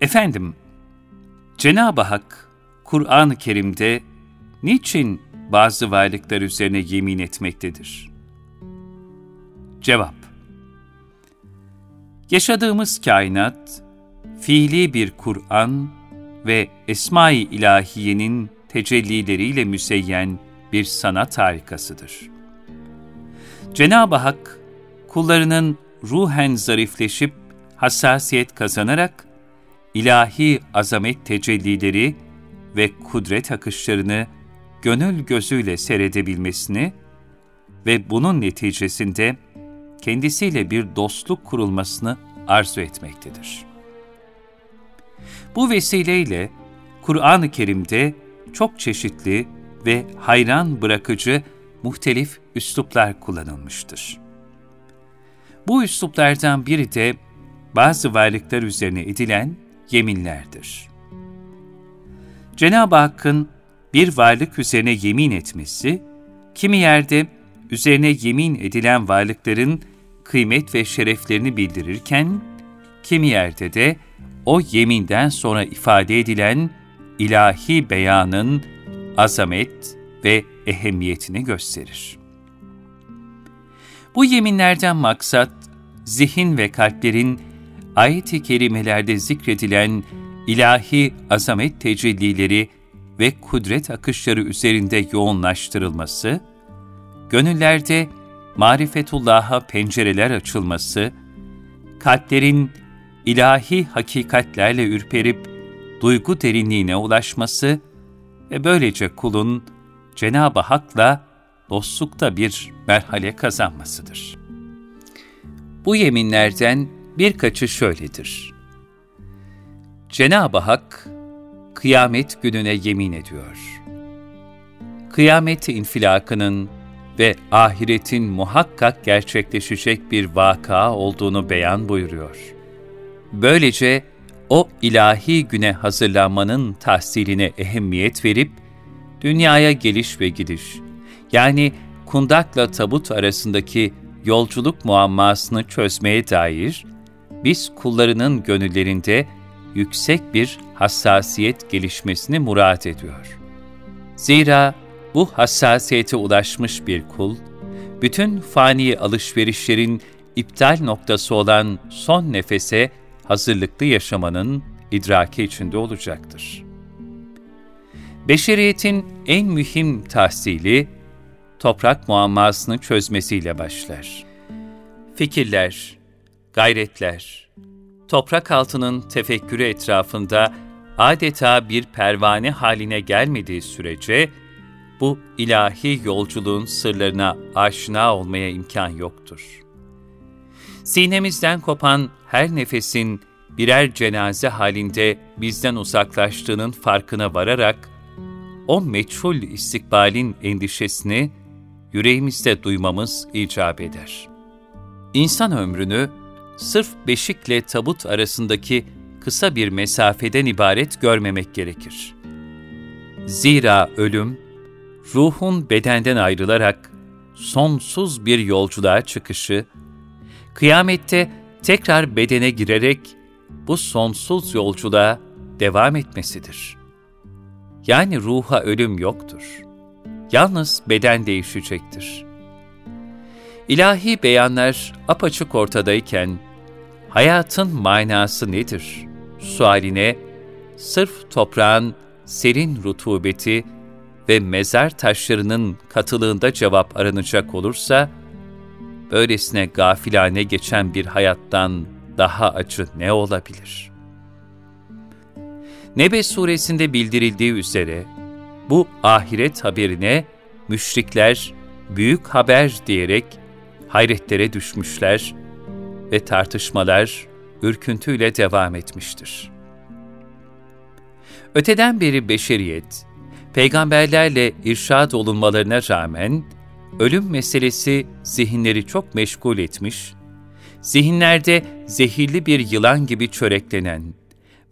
Efendim, Cenab-ı Hak Kur'an-ı Kerim'de niçin bazı varlıklar üzerine yemin etmektedir? Cevap Yaşadığımız kainat, fiili bir Kur'an ve Esma-i İlahiye'nin tecellileriyle müseyyen bir sanat harikasıdır. Cenab-ı Hak, kullarının ruhen zarifleşip hassasiyet kazanarak ilahi azamet tecellileri ve kudret akışlarını gönül gözüyle seyredebilmesini ve bunun neticesinde kendisiyle bir dostluk kurulmasını arzu etmektedir. Bu vesileyle Kur'an-ı Kerim'de çok çeşitli ve hayran bırakıcı muhtelif üsluplar kullanılmıştır. Bu üsluplardan biri de bazı varlıklar üzerine edilen yeminlerdir. Cenab-ı Hakk'ın bir varlık üzerine yemin etmesi, kimi yerde üzerine yemin edilen varlıkların kıymet ve şereflerini bildirirken, kimi yerde de o yeminden sonra ifade edilen ilahi beyanın azamet ve ehemmiyetini gösterir. Bu yeminlerden maksat, zihin ve kalplerin ayet-i kerimelerde zikredilen ilahi azamet tecellileri ve kudret akışları üzerinde yoğunlaştırılması, gönüllerde marifetullah'a pencereler açılması, kalplerin ilahi hakikatlerle ürperip duygu derinliğine ulaşması ve böylece kulun Cenab-ı Hak'la dostlukta bir merhale kazanmasıdır. Bu yeminlerden birkaçı şöyledir. Cenab-ı Hak, kıyamet gününe yemin ediyor. Kıyamet infilakının ve ahiretin muhakkak gerçekleşecek bir vaka olduğunu beyan buyuruyor. Böylece o ilahi güne hazırlanmanın tahsiline ehemmiyet verip, dünyaya geliş ve gidiş, yani kundakla tabut arasındaki yolculuk muammasını çözmeye dair, biz kullarının gönüllerinde yüksek bir hassasiyet gelişmesini murat ediyor. Zira bu hassasiyete ulaşmış bir kul, bütün fani alışverişlerin iptal noktası olan son nefese hazırlıklı yaşamanın idraki içinde olacaktır. Beşeriyetin en mühim tahsili, toprak muammasını çözmesiyle başlar. Fikirler, gayretler, toprak altının tefekkürü etrafında adeta bir pervane haline gelmediği sürece, bu ilahi yolculuğun sırlarına aşina olmaya imkan yoktur. Sinemizden kopan her nefesin birer cenaze halinde bizden uzaklaştığının farkına vararak, o meçhul istikbalin endişesini yüreğimizde duymamız icap eder. İnsan ömrünü sırf beşikle tabut arasındaki kısa bir mesafeden ibaret görmemek gerekir. Zira ölüm, ruhun bedenden ayrılarak sonsuz bir yolculuğa çıkışı, kıyamette tekrar bedene girerek bu sonsuz yolculuğa devam etmesidir. Yani ruha ölüm yoktur. Yalnız beden değişecektir. İlahi beyanlar apaçık ortadayken, hayatın manası nedir? Sualine, sırf toprağın serin rutubeti ve mezar taşlarının katılığında cevap aranacak olursa, böylesine gafilane geçen bir hayattan daha acı ne olabilir? Nebe suresinde bildirildiği üzere, bu ahiret haberine müşrikler büyük haber diyerek hayretlere düşmüşler ve tartışmalar ürküntüyle devam etmiştir. Öteden beri beşeriyet, peygamberlerle irşad olunmalarına rağmen, ölüm meselesi zihinleri çok meşgul etmiş, zihinlerde zehirli bir yılan gibi çöreklenen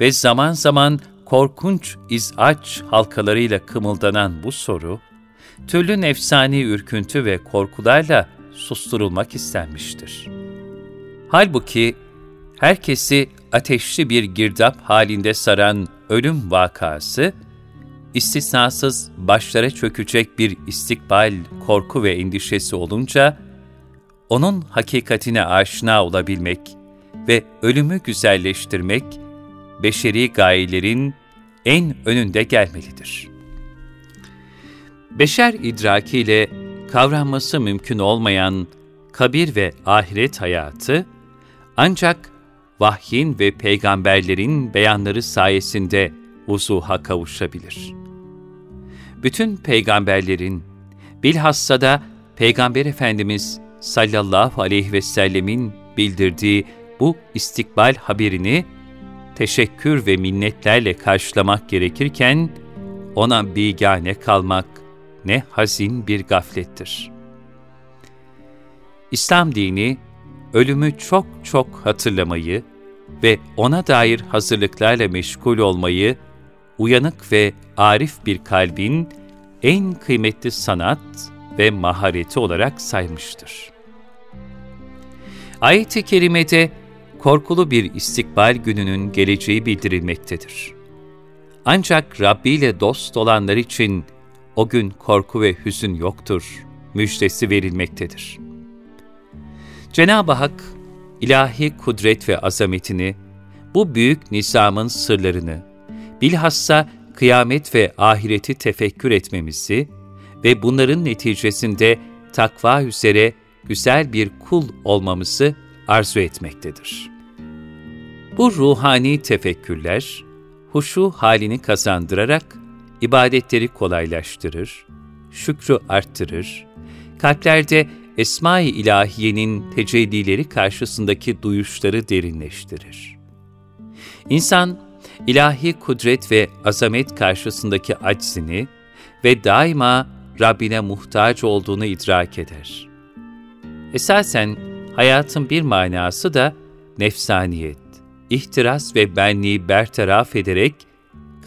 ve zaman zaman korkunç izaç halkalarıyla kımıldanan bu soru, türlü nefsani ürküntü ve korkularla susturulmak istenmiştir. Halbuki herkesi ateşli bir girdap halinde saran ölüm vakası, istisnasız başlara çökecek bir istikbal, korku ve endişesi olunca, onun hakikatine aşina olabilmek ve ölümü güzelleştirmek, beşeri gayelerin en önünde gelmelidir. Beşer idrakiyle kavranması mümkün olmayan kabir ve ahiret hayatı, ancak vahyin ve peygamberlerin beyanları sayesinde vuzuha kavuşabilir. Bütün peygamberlerin, bilhassa da Peygamber Efendimiz sallallahu aleyhi ve sellemin bildirdiği bu istikbal haberini teşekkür ve minnetlerle karşılamak gerekirken, ona bigane kalmak ne hazin bir gaflettir. İslam dini, ölümü çok çok hatırlamayı ve ona dair hazırlıklarla meşgul olmayı, uyanık ve arif bir kalbin en kıymetli sanat ve mahareti olarak saymıştır. Ayet-i Kerime'de korkulu bir istikbal gününün geleceği bildirilmektedir. Ancak Rabbi ile dost olanlar için o gün korku ve hüzün yoktur, müjdesi verilmektedir. Cenab-ı Hak, ilahi kudret ve azametini, bu büyük nizamın sırlarını, bilhassa kıyamet ve ahireti tefekkür etmemizi ve bunların neticesinde takva üzere güzel bir kul olmamızı arzu etmektedir. Bu ruhani tefekkürler, huşu halini kazandırarak ibadetleri kolaylaştırır, şükrü arttırır, kalplerde Esma-i İlahiye'nin tecellileri karşısındaki duyuşları derinleştirir. İnsan, ilahi kudret ve azamet karşısındaki aczini ve daima Rabbine muhtaç olduğunu idrak eder. Esasen hayatın bir manası da nefsaniyet, ihtiras ve benliği bertaraf ederek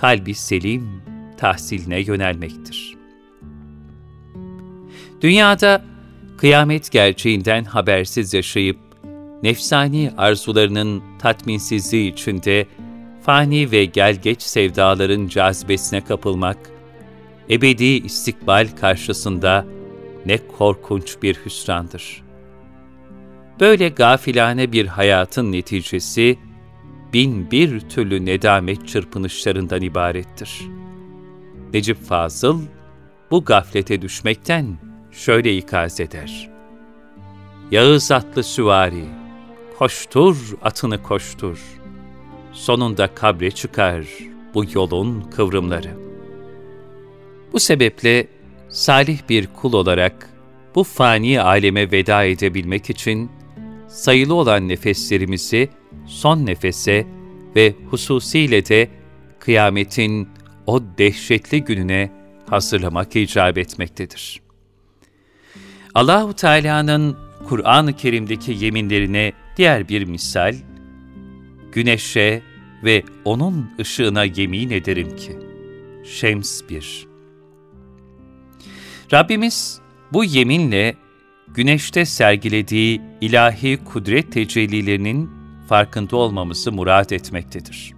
kalbi selim tahsiline yönelmektir. Dünyada kıyamet gerçeğinden habersiz yaşayıp, nefsani arzularının tatminsizliği içinde fani ve gelgeç sevdaların cazibesine kapılmak, ebedi istikbal karşısında ne korkunç bir hüsrandır. Böyle gafilane bir hayatın neticesi, bin bir türlü nedamet çırpınışlarından ibarettir. Necip Fazıl, bu gaflete düşmekten şöyle ikaz eder. Yağız atlı süvari, koştur atını koştur. Sonunda kabre çıkar bu yolun kıvrımları. Bu sebeple salih bir kul olarak bu fani aleme veda edebilmek için sayılı olan nefeslerimizi son nefese ve hususiyle de kıyametin o dehşetli gününe hazırlamak icap etmektedir. Allahu Teala'nın Kur'an-ı Kerim'deki yeminlerine diğer bir misal, güneşe ve onun ışığına yemin ederim ki, Şems 1 Rabbimiz bu yeminle güneşte sergilediği ilahi kudret tecellilerinin farkında olmamızı murat etmektedir.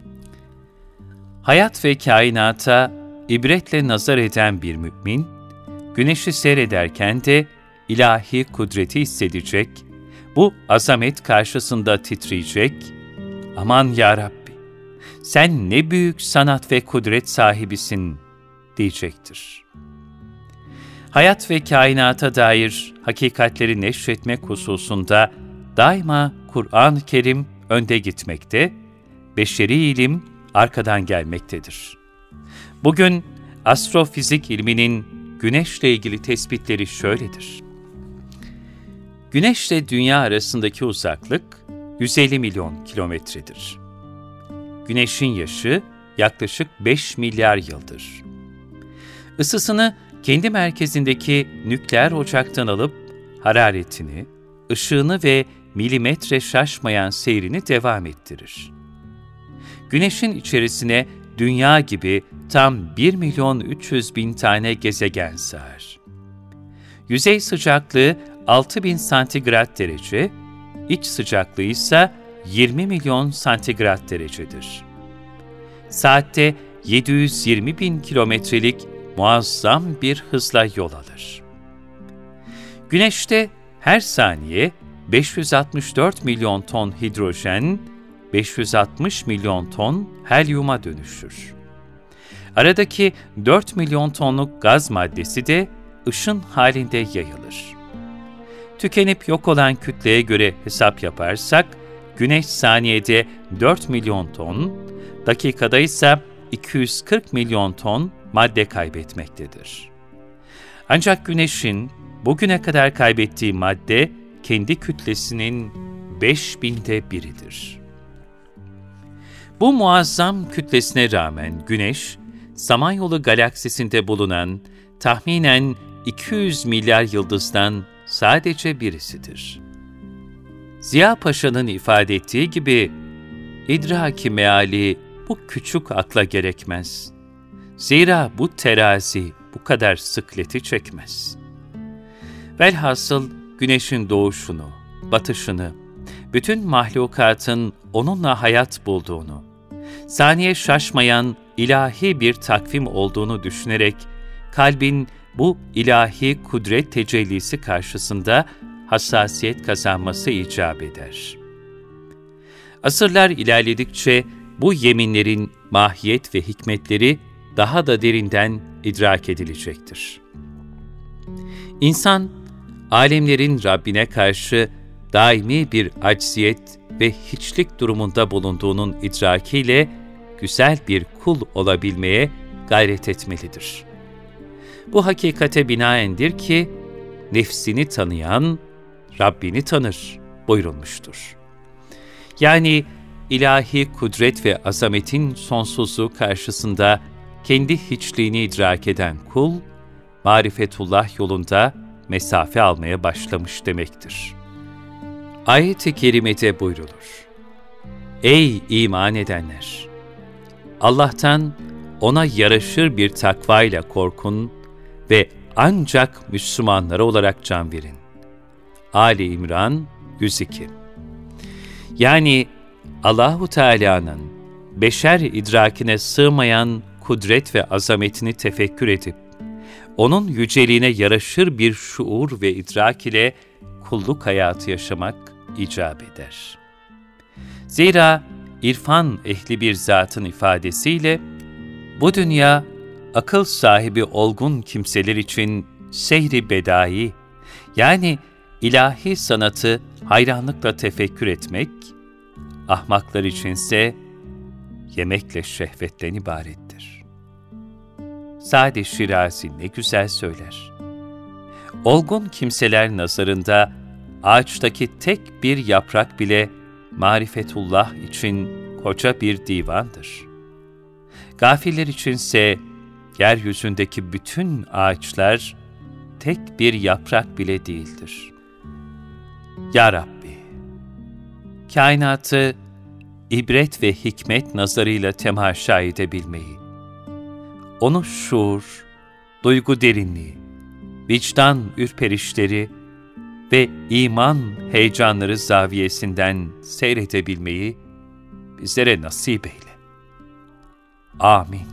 Hayat ve kainata ibretle nazar eden bir mümin, güneşi seyrederken de ilahi kudreti hissedecek, bu azamet karşısında titreyecek, aman ya Rabbi, sen ne büyük sanat ve kudret sahibisin diyecektir. Hayat ve kainata dair hakikatleri neşretmek hususunda daima Kur'an-ı Kerim önde gitmekte, beşeri ilim arkadan gelmektedir. Bugün astrofizik ilminin güneşle ilgili tespitleri şöyledir. Güneşle dünya arasındaki uzaklık 150 milyon kilometredir. Güneşin yaşı yaklaşık 5 milyar yıldır. Isısını kendi merkezindeki nükleer ocaktan alıp hararetini, ışığını ve milimetre şaşmayan seyrini devam ettirir. Güneşin içerisine dünya gibi tam 1 milyon 300 bin tane gezegen sığar. Yüzey sıcaklığı 6000 santigrat derece, iç sıcaklığı ise 20 milyon santigrat derecedir. Saatte 720 bin kilometrelik muazzam bir hızla yol alır. Güneşte her saniye 564 milyon ton hidrojen, 560 milyon ton helyuma dönüşür. Aradaki 4 milyon tonluk gaz maddesi de ışın halinde yayılır. Tükenip yok olan kütleye göre hesap yaparsak, Güneş saniyede 4 milyon ton, dakikada ise 240 milyon ton madde kaybetmektedir. Ancak Güneş'in bugüne kadar kaybettiği madde kendi kütlesinin 5000'de biridir. Bu muazzam kütlesine rağmen Güneş, Samanyolu galaksisinde bulunan tahminen 200 milyar yıldızdan sadece birisidir. Ziya Paşa'nın ifade ettiği gibi, idraki meali bu küçük akla gerekmez. Zira bu terazi bu kadar sıkleti çekmez. Velhasıl güneşin doğuşunu, batışını, bütün mahlukatın onunla hayat bulduğunu, saniye şaşmayan ilahi bir takvim olduğunu düşünerek, kalbin bu ilahi kudret tecellisi karşısında hassasiyet kazanması icap eder. Asırlar ilerledikçe bu yeminlerin mahiyet ve hikmetleri daha da derinden idrak edilecektir. İnsan, alemlerin Rabbine karşı daimi bir acziyet ve hiçlik durumunda bulunduğunun idrakiyle güzel bir kul olabilmeye gayret etmelidir. Bu hakikate binaendir ki, nefsini tanıyan, Rabbini tanır buyurulmuştur. Yani ilahi kudret ve azametin sonsuzluğu karşısında kendi hiçliğini idrak eden kul, marifetullah yolunda mesafe almaya başlamış demektir. Ayet-i kerimede buyrulur. Ey iman edenler! Allah'tan ona yaraşır bir takvayla korkun ve ancak Müslümanlara olarak can verin. Ali İmran 102 Yani Allahu Teala'nın beşer idrakine sığmayan kudret ve azametini tefekkür edip, onun yüceliğine yaraşır bir şuur ve idrak ile kulluk hayatı yaşamak icap eder. Zira irfan ehli bir zatın ifadesiyle, bu dünya akıl sahibi olgun kimseler için sehri bedai, yani ilahi sanatı hayranlıkla tefekkür etmek, ahmaklar içinse yemekle şehvetten ibarettir. Sade Şirazi ne güzel söyler. Olgun kimseler nazarında ağaçtaki tek bir yaprak bile marifetullah için koca bir divandır. Gafiller içinse yeryüzündeki bütün ağaçlar tek bir yaprak bile değildir. Ya Rabbi, kainatı ibret ve hikmet nazarıyla temaşa edebilmeyi, onu şuur, duygu derinliği, vicdan ürperişleri ve iman heyecanları zaviyesinden seyredebilmeyi bizlere nasip eyle. Amin.